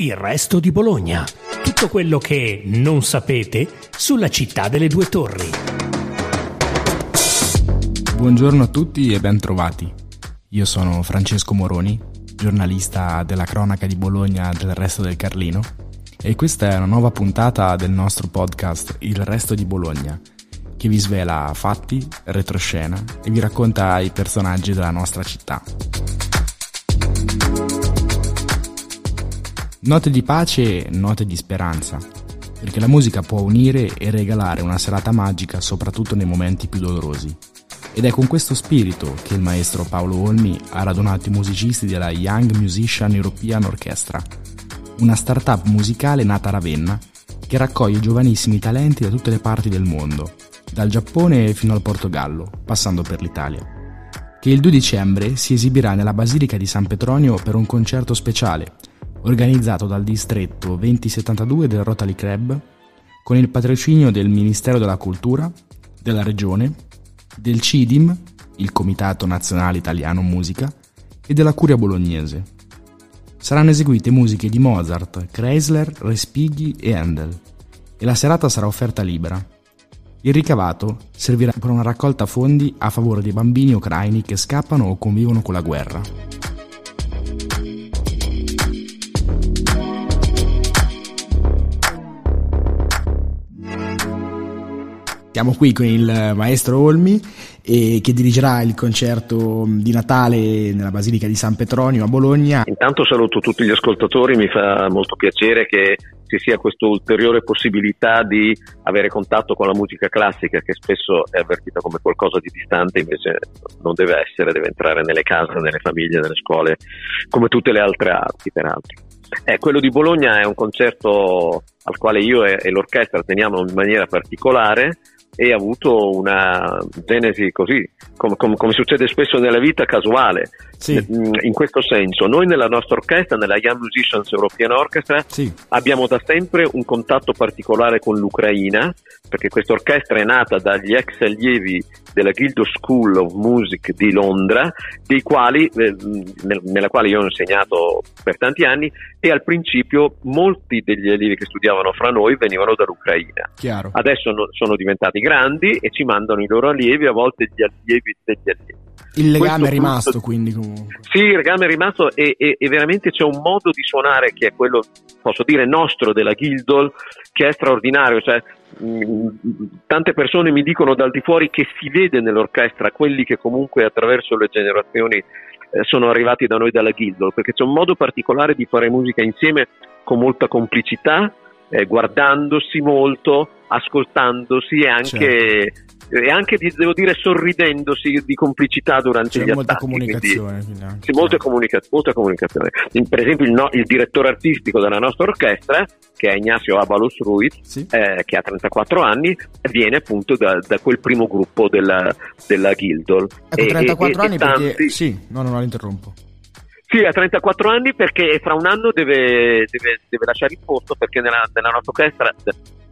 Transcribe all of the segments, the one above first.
Il resto di Bologna. Tutto quello che non sapete sulla città delle due torri. Buongiorno a tutti e bentrovati. Io sono Francesco Moroni, giornalista della cronaca di Bologna del resto del Carlino e questa è una nuova puntata del nostro podcast Il resto di Bologna che vi svela fatti, retroscena e vi racconta i personaggi della nostra città. Note di pace, note di speranza, perché la musica può unire e regalare una serata magica soprattutto nei momenti più dolorosi. Ed è con questo spirito che il maestro Paolo Olmi ha radunato i musicisti della Young Musician European Orchestra, una start-up musicale nata a Ravenna che raccoglie giovanissimi talenti da tutte le parti del mondo, dal Giappone fino al Portogallo, passando per l'Italia. Che il 2 dicembre si esibirà nella Basilica di San Petronio per un concerto speciale organizzato dal distretto 2072 del Rotary Club con il patrocinio del Ministero della Cultura, della Regione, del CIDIM, il Comitato Nazionale Italiano Musica, e della Curia Bolognese. Saranno eseguite musiche di Mozart, Kreisler, Respighi e Handel, e la serata sarà offerta libera. Il ricavato servirà per una raccolta fondi a favore dei bambini ucraini che scappano o convivono con la guerra. Siamo qui con il maestro Olmi eh, che dirigerà il concerto di Natale nella Basilica di San Petronio a Bologna. Intanto saluto tutti gli ascoltatori, mi fa molto piacere che ci sia questa ulteriore possibilità di avere contatto con la musica classica che spesso è avvertita come qualcosa di distante, invece non deve essere, deve entrare nelle case, nelle famiglie, nelle scuole, come tutte le altre arti peraltro. Eh, quello di Bologna è un concerto al quale io e, e l'orchestra teniamo in maniera particolare e ha avuto una genesi così, com- com- come succede spesso nella vita, casuale. Sì. In questo senso, noi nella nostra orchestra, nella Young Musicians European Orchestra, sì. abbiamo da sempre un contatto particolare con l'Ucraina, perché questa orchestra è nata dagli ex allievi della Guild School of Music di Londra, dei quali, eh, nel, nella quale io ho insegnato per tanti anni, e al principio molti degli allievi che studiavano fra noi venivano dall'Ucraina. Chiaro. Adesso no, sono diventati grandi e ci mandano i loro allievi, a volte gli allievi degli allievi. Il legame Questo è rimasto punto, quindi comunque. Sì, il legame è rimasto e, e, e, veramente c'è un modo di suonare che è quello, posso dire, nostro della Guildhall, che è straordinario. Cioè, mh, tante persone mi dicono dal di fuori che si vede nell'orchestra quelli che comunque attraverso le generazioni eh, sono arrivati da noi dalla Guildhall, perché c'è un modo particolare di fare musica insieme con molta complicità, eh, guardandosi molto, ascoltandosi e anche certo e anche devo dire sorridendosi di complicità durante C'è gli molta attacchi. Comunicazione, quindi, sì, molta, comunica- molta comunicazione. per esempio il, no, il, direttore artistico della nostra orchestra, che è Ignacio Abalus Ruiz, sì. eh, che ha 34 anni, viene appunto da, da quel primo gruppo della, della Guildhall. Ecco, 34 e, anni e tanti... perché... Sì, no, no, no, l'interrompo. Sì, ha 34 anni perché fra un anno deve, deve, deve lasciare il posto perché nella, nella nostra orchestra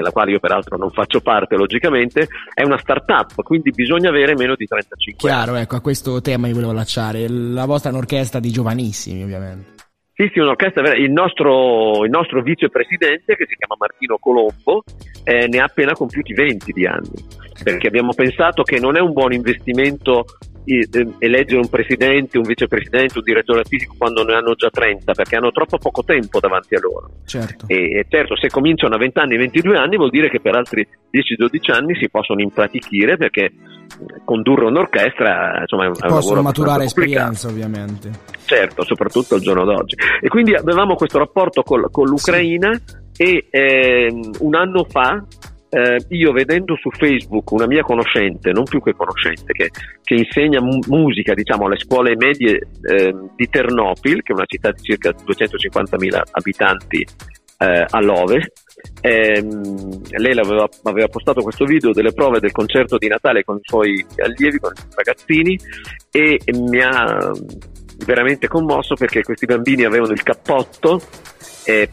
della quale io peraltro non faccio parte logicamente, è una start-up, quindi bisogna avere meno di 35 Chiaro, anni. Chiaro, ecco, a questo tema io volevo lasciare. La vostra è un'orchestra di giovanissimi, ovviamente. Sì, sì, un'orchestra Il nostro, il nostro vicepresidente, che si chiama Martino Colombo, eh, ne ha appena compiuti 20 di anni, perché abbiamo pensato che non è un buon investimento eleggere un presidente, un vicepresidente, un direttore artistico quando ne hanno già 30 perché hanno troppo poco tempo davanti a loro. Certo. E, certo, se cominciano a 20 anni, 22 anni vuol dire che per altri 10-12 anni si possono impratichire perché condurre un'orchestra insomma, è un, possono maturare esperienza ovviamente. Certo, soprattutto al giorno d'oggi. E quindi avevamo questo rapporto col, con l'Ucraina sì. e eh, un anno fa eh, io vedendo su Facebook una mia conoscente, non più che conoscente, che, che insegna mu- musica diciamo, alle scuole medie eh, di Ternopil, che è una città di circa 250.000 abitanti eh, all'ovest, ehm, lei aveva, aveva, postato questo video delle prove del concerto di Natale con i suoi allievi, con i ragazzini e mi ha veramente commosso perché questi bambini avevano il cappotto eh,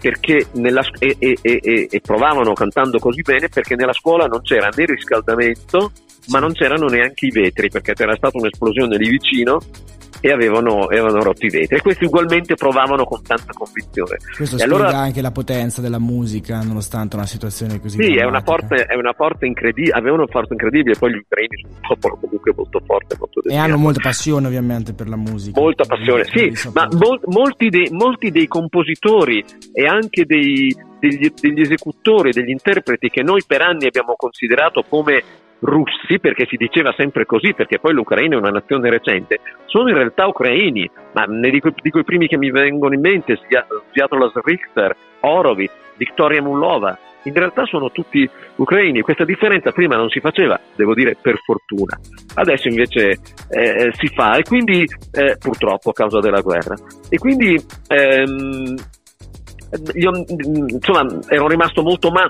nella, e, e, e, e, provavano cantando così bene perché nella scuola non c'era né riscaldamento ma non c'erano neanche i vetri perché c'era stata un'esplosione lì vicino e avevano, avevano, rotto i vetri e questi ugualmente provavano con tanta convinzione. Questo e spiega allora, anche la potenza della musica nonostante una situazione così Sì, è una, forte, è una forte incredibile, avevano una forza incredibile, poi gli ucraini sono un popolo comunque molto forte, molto E hanno molta passione ovviamente per la musica. Molta passione, sì, ma mol, molti, dei, molti, dei, compositori e anche dei, degli, degli esecutori, degli interpreti che noi per anni abbiamo considerato come russi, perché si diceva sempre così, perché poi l'Ucraina è una nazione recente, sono in realtà ucraini, ma ne dico, dico i primi che mi vengono in mente, Sviatoslav Richter, Horowitz, Victoria Mullova, in realtà sono tutti ucraini. Questa differenza prima non si faceva, devo dire per fortuna, adesso invece eh, si fa e quindi eh, purtroppo a causa della guerra. E quindi ehm, io insomma ero rimasto molto, ma,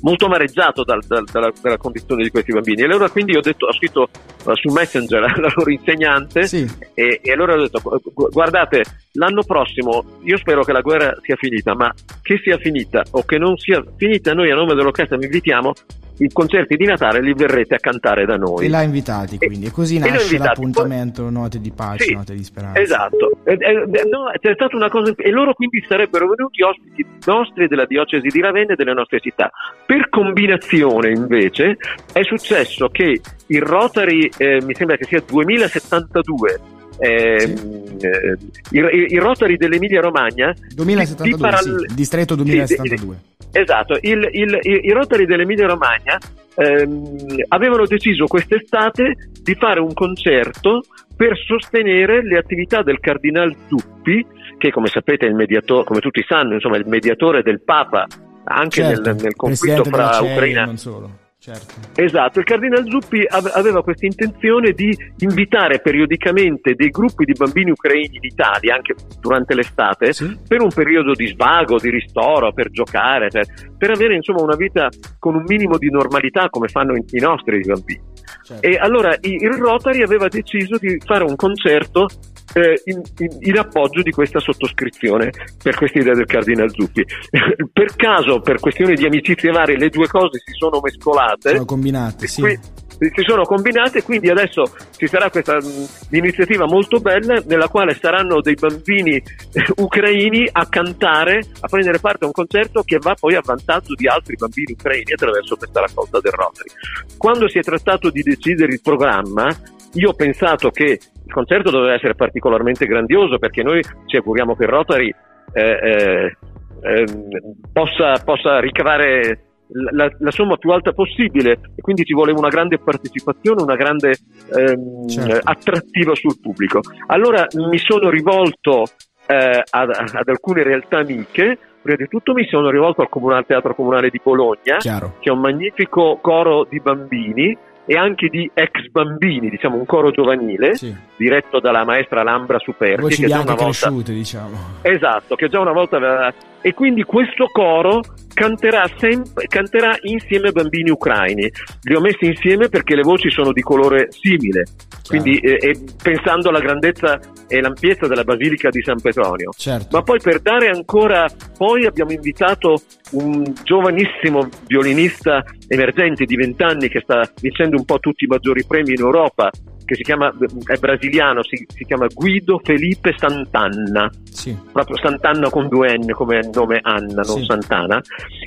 molto amareggiato dal, dal, dalla, dalla, condizione di questi bambini e allora quindi ho, detto, ho scritto uh, su Messenger alla loro insegnante sì. e, e, allora ho detto guardate l'anno prossimo io spero che la guerra sia finita ma che sia finita o che non sia finita noi a nome dell'orchestra vi invitiamo i concerti di Natale li verrete a cantare da noi. E l'ha invitati quindi, e così nasce l'appuntamento Poi, Note di pace, sì, Note di speranza. Esatto, e, e, no, c'è stata una cosa, e loro quindi sarebbero venuti ospiti nostri della diocesi di Ravenna e delle nostre città. Per combinazione invece è successo che il Rotary, eh, mi sembra che sia 2072, eh, sì. eh, i, i, Rotary dell'Emilia Romagna 2072, paral- sì, distretto 2072 sì, Esatto, il, il, i Rotary dell'Emilia Romagna ehm, avevano deciso quest'estate di fare un concerto per sostenere le attività del Cardinal Zuppi, che come sapete è il mediatore, come tutti sanno, insomma, è il mediatore del Papa anche certo, nel, nel conflitto fra Ucraina e non solo Certo. Esatto, il Cardinal Zuppi aveva questa intenzione di invitare periodicamente dei gruppi di bambini ucraini d'Italia, anche durante l'estate, sì. per un periodo di svago, di ristoro, per giocare, cioè, per avere insomma una vita con un minimo di normalità come fanno i nostri bambini. Certo. E allora il Rotary aveva deciso di fare un concerto eh, in, in, in, appoggio di questa sottoscrizione per questa idea del Cardinal Zuppi. per caso, per questioni di amicizie varie, le due cose si sono mescolate. Sono combinate, sì. Qui, si sono combinate, quindi adesso ci sarà questa mh, iniziativa molto bella nella quale saranno dei bambini eh, ucraini a cantare, a prendere parte a un concerto che va poi a vantaggio di altri bambini ucraini attraverso questa raccolta del Rotary. Quando si è trattato di decidere il programma, io ho pensato che il concerto doveva essere particolarmente grandioso perché noi ci auguriamo che il Rotary eh, eh, ehm, possa, possa, ricavare la, la, somma più alta possibile e quindi ci vuole una grande partecipazione, una grande ehm, certo. attrattiva sul pubblico. Allora mi sono rivolto eh, ad, ad, alcune realtà amiche. Prima di tutto mi sono rivolto al, Comunale, al Teatro Comunale di Bologna, Chiaro. che è un magnifico coro di bambini e anche di ex bambini, diciamo un coro giovanile, sì. diretto dalla maestra Lambra Superti. Voci che già una volta... cresciute, diciamo. Esatto, che già una volta aveva... E quindi questo coro canterà, sempre, canterà insieme a bambini ucraini. Li ho messi insieme perché le voci sono di colore simile, quindi eh, pensando alla grandezza e l'ampiezza della Basilica di San Petronio. Certo. Ma poi per dare ancora, poi abbiamo invitato un giovanissimo violinista emergente di 20 anni che sta vincendo un po' tutti i maggiori premi in Europa, che si chiama, è brasiliano, si, si chiama Guido Felipe Sant'Anna, sì. proprio Sant'Anna con due N come nome Anna, non sì. Santana,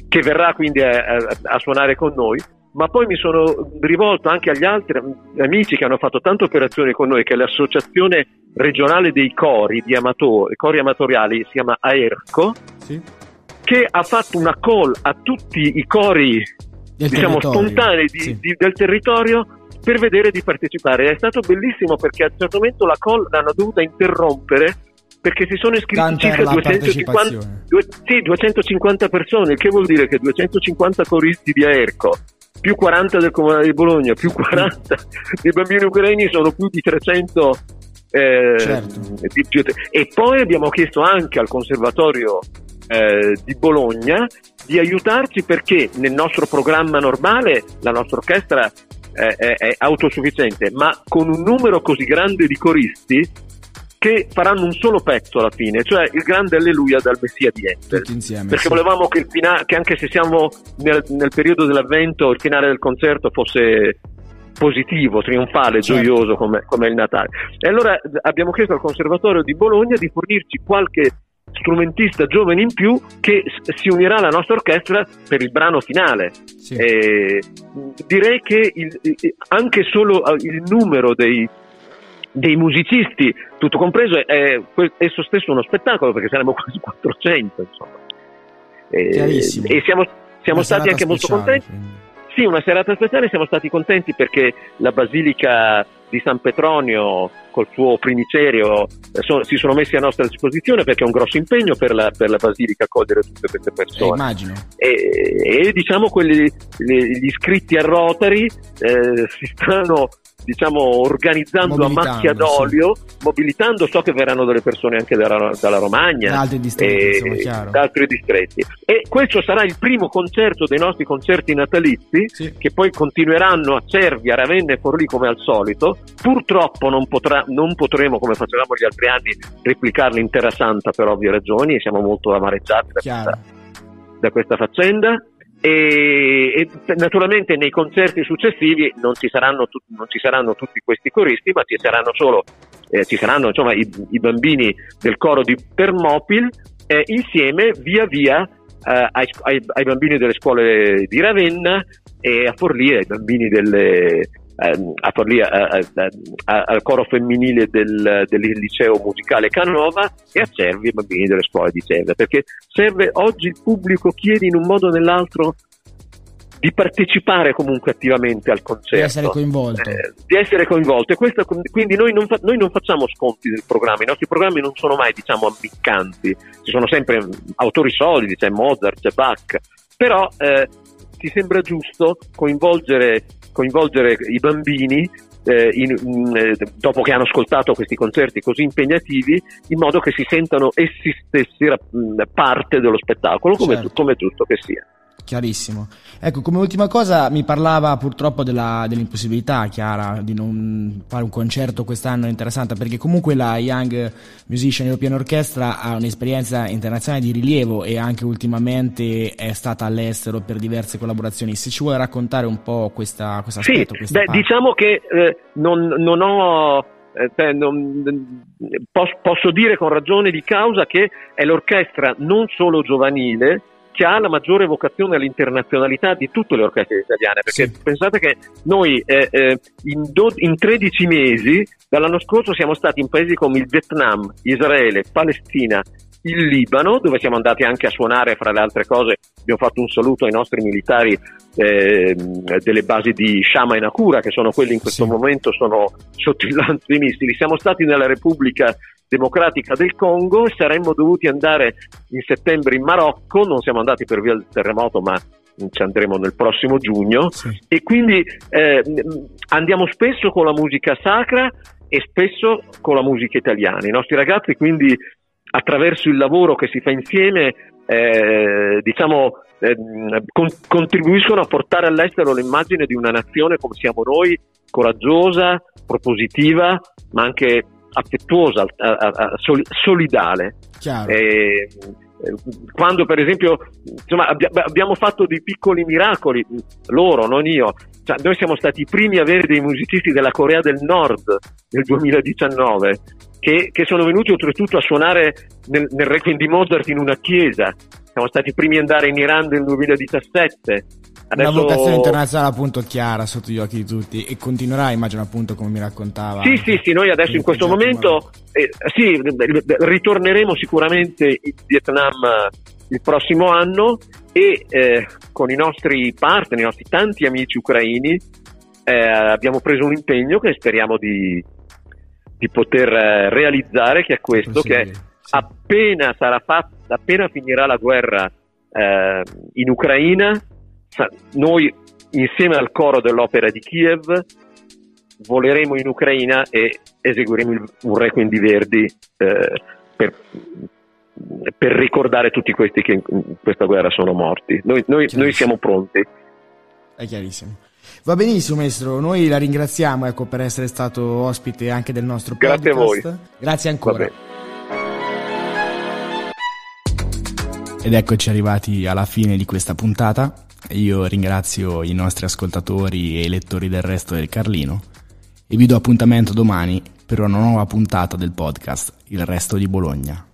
che verrà quindi a, a, a suonare con noi ma poi mi sono rivolto anche agli altri amici che hanno fatto tante operazioni con noi, che è l'associazione regionale dei cori, di amatori, cori amatoriali, si chiama AERCO, sì. che ha fatto una call a tutti i cori diciamo, spontanei di, sì. di, del territorio per vedere di partecipare. È stato bellissimo perché a un certo momento la call l'hanno dovuta interrompere perché si sono iscritti Tanta circa 250, due, sì, 250 persone, il che vuol dire che 250 coristi di AERCO più 40 del Comune di Bologna, più 40 dei bambini ucraini sono più di 300 eh, certo. e poi abbiamo chiesto anche al Conservatorio eh, di Bologna di aiutarci perché nel nostro programma normale la nostra orchestra è, è, è autosufficiente, ma con un numero così grande di coristi che faranno un solo pezzo alla fine, cioè il grande alleluia dal Messia di Enter. Insieme, perché sì. volevamo che, fina- che, anche se siamo nel, nel, periodo dell'avvento, il finale del concerto fosse positivo, trionfale, certo. gioioso come, come il Natale. E allora abbiamo chiesto al Conservatorio di Bologna di fornirci qualche strumentista giovane in più che si unirà alla nostra orchestra per il brano finale. Sì. Eh, direi che il, anche solo il numero dei, dei musicisti, tutto compreso, è esso stesso uno spettacolo perché saremo quasi 400. Insomma. Eh, e siamo, siamo stati anche speciale, molto contenti. Quindi. Sì, una serata speciale, siamo stati contenti perché la Basilica di San Petronio col suo primicerio eh, so, si sono messi a nostra disposizione perché è un grosso impegno per la, per la Basilica accogliere tutte queste persone. Eh, immagino. E, e, diciamo quelli, gli iscritti a Rotary eh, si stanno diciamo, organizzando a macchia d'olio, sì. mobilitando, so che verranno delle persone anche dalla, dalla Romagna, da altri, distretti, e, da altri distretti. E questo sarà il primo concerto dei nostri concerti natalizi, sì. che poi continueranno a Cervia, Ravenna e Forlì come al solito. Purtroppo non, potrà, non potremo, come facevamo gli altri anni, replicarli in Terra Santa per ovvie ragioni, siamo molto amareggiati da questa, da questa faccenda e, e, naturalmente nei concerti successivi non ci saranno, tu, non ci saranno tutti questi coristi, ma ci saranno solo eh, ci saranno insomma, i, i, bambini del coro di Termopil eh, insieme via via eh, ai, ai, bambini delle scuole di Ravenna e a Forlì ai bambini delle, ehm, a Forlì a, a, al coro femminile del, del, liceo musicale Canova e a Cervi i bambini delle scuole di Cervi perché serve oggi il pubblico chiede in un modo o nell'altro di partecipare comunque attivamente al concerto. Di essere coinvolto. Eh, di essere coinvolto. E questo, quindi noi non, fa, noi non, facciamo sconti del programma, i nostri programmi non sono mai diciamo ammiccanti, ci sono sempre autori solidi, c'è Mozart, c'è Bach, però eh, ci sembra giusto coinvolgere, coinvolgere i bambini eh, in, in, eh, dopo che hanno ascoltato questi concerti così impegnativi, in modo che si sentano essi stessi parte dello spettacolo, come, certo. come tutto che sia. Chiarissimo. Ecco, come ultima cosa mi parlava purtroppo della, dell'impossibilità, Chiara, di non fare un concerto quest'anno interessante, perché comunque la Young Musician European Orchestra ha un'esperienza internazionale di rilievo e anche ultimamente è stata all'estero per diverse collaborazioni. Se ci vuoi raccontare un po' questa, questo aspetto. Sì, beh, diciamo che eh, non, non ho... Eh, non, posso, posso dire con ragione di causa che è l'orchestra non solo giovanile, che ha la maggiore vocazione all'internazionalità di tutte le orchestre italiane, perché sì. pensate che noi eh, eh, in, do, in 13 mesi dall'anno scorso siamo stati in paesi come il Vietnam, Israele, Palestina, il Libano, dove siamo andati anche a suonare, fra le altre cose, abbiamo fatto un saluto ai nostri militari eh, delle basi di Shama e Nakura, che sono quelli in questo sì. momento sono sotto il lancio dei missili. Siamo stati nella Repubblica Democratica del Congo saremmo dovuti andare in settembre in Marocco, non siamo andati per via del terremoto, ma ci andremo nel prossimo giugno sì. e quindi eh, andiamo spesso con la musica sacra e spesso con la musica italiana. I nostri ragazzi quindi attraverso il lavoro che si fa insieme eh, diciamo eh, con, contribuiscono a portare all'estero l'immagine di una nazione come siamo noi, coraggiosa, propositiva, ma anche affettuosa, solidale. Eh, quando per esempio insomma, abbiamo fatto dei piccoli miracoli, loro, non io, cioè, noi siamo stati i primi a avere dei musicisti della Corea del Nord nel 2019 che, che sono venuti oltretutto a suonare nel, nel Requiem di Mozart in una chiesa. Siamo stati i primi ad andare in Iran nel 2017. Adesso... Una vocazione internazionale appunto chiara sotto gli occhi di tutti e continuerà immagino appunto come mi raccontava. Sì, sì, sì, noi adesso in questo momento eh, sì, ritorneremo sicuramente in Vietnam il prossimo anno e eh, con i nostri partner, i nostri tanti amici ucraini eh, abbiamo preso un impegno che speriamo di, di poter eh, realizzare, che è questo, che sì. appena sarà fatta, appena finirà la guerra eh, in Ucraina, noi insieme al coro dell'opera di Kiev voleremo in Ucraina e eseguiremo un requiem di Verdi eh, per, per, ricordare tutti questi che in questa guerra sono morti. Noi, noi, noi siamo pronti. È chiarissimo. Va benissimo maestro, noi la ringraziamo ecco, per essere stato ospite anche del nostro podcast. Grazie a voi. Grazie ancora. Ed eccoci arrivati alla fine di questa puntata. Io ringrazio i nostri ascoltatori e lettori del resto del Carlino e vi do appuntamento domani per una nuova puntata del podcast Il resto di Bologna.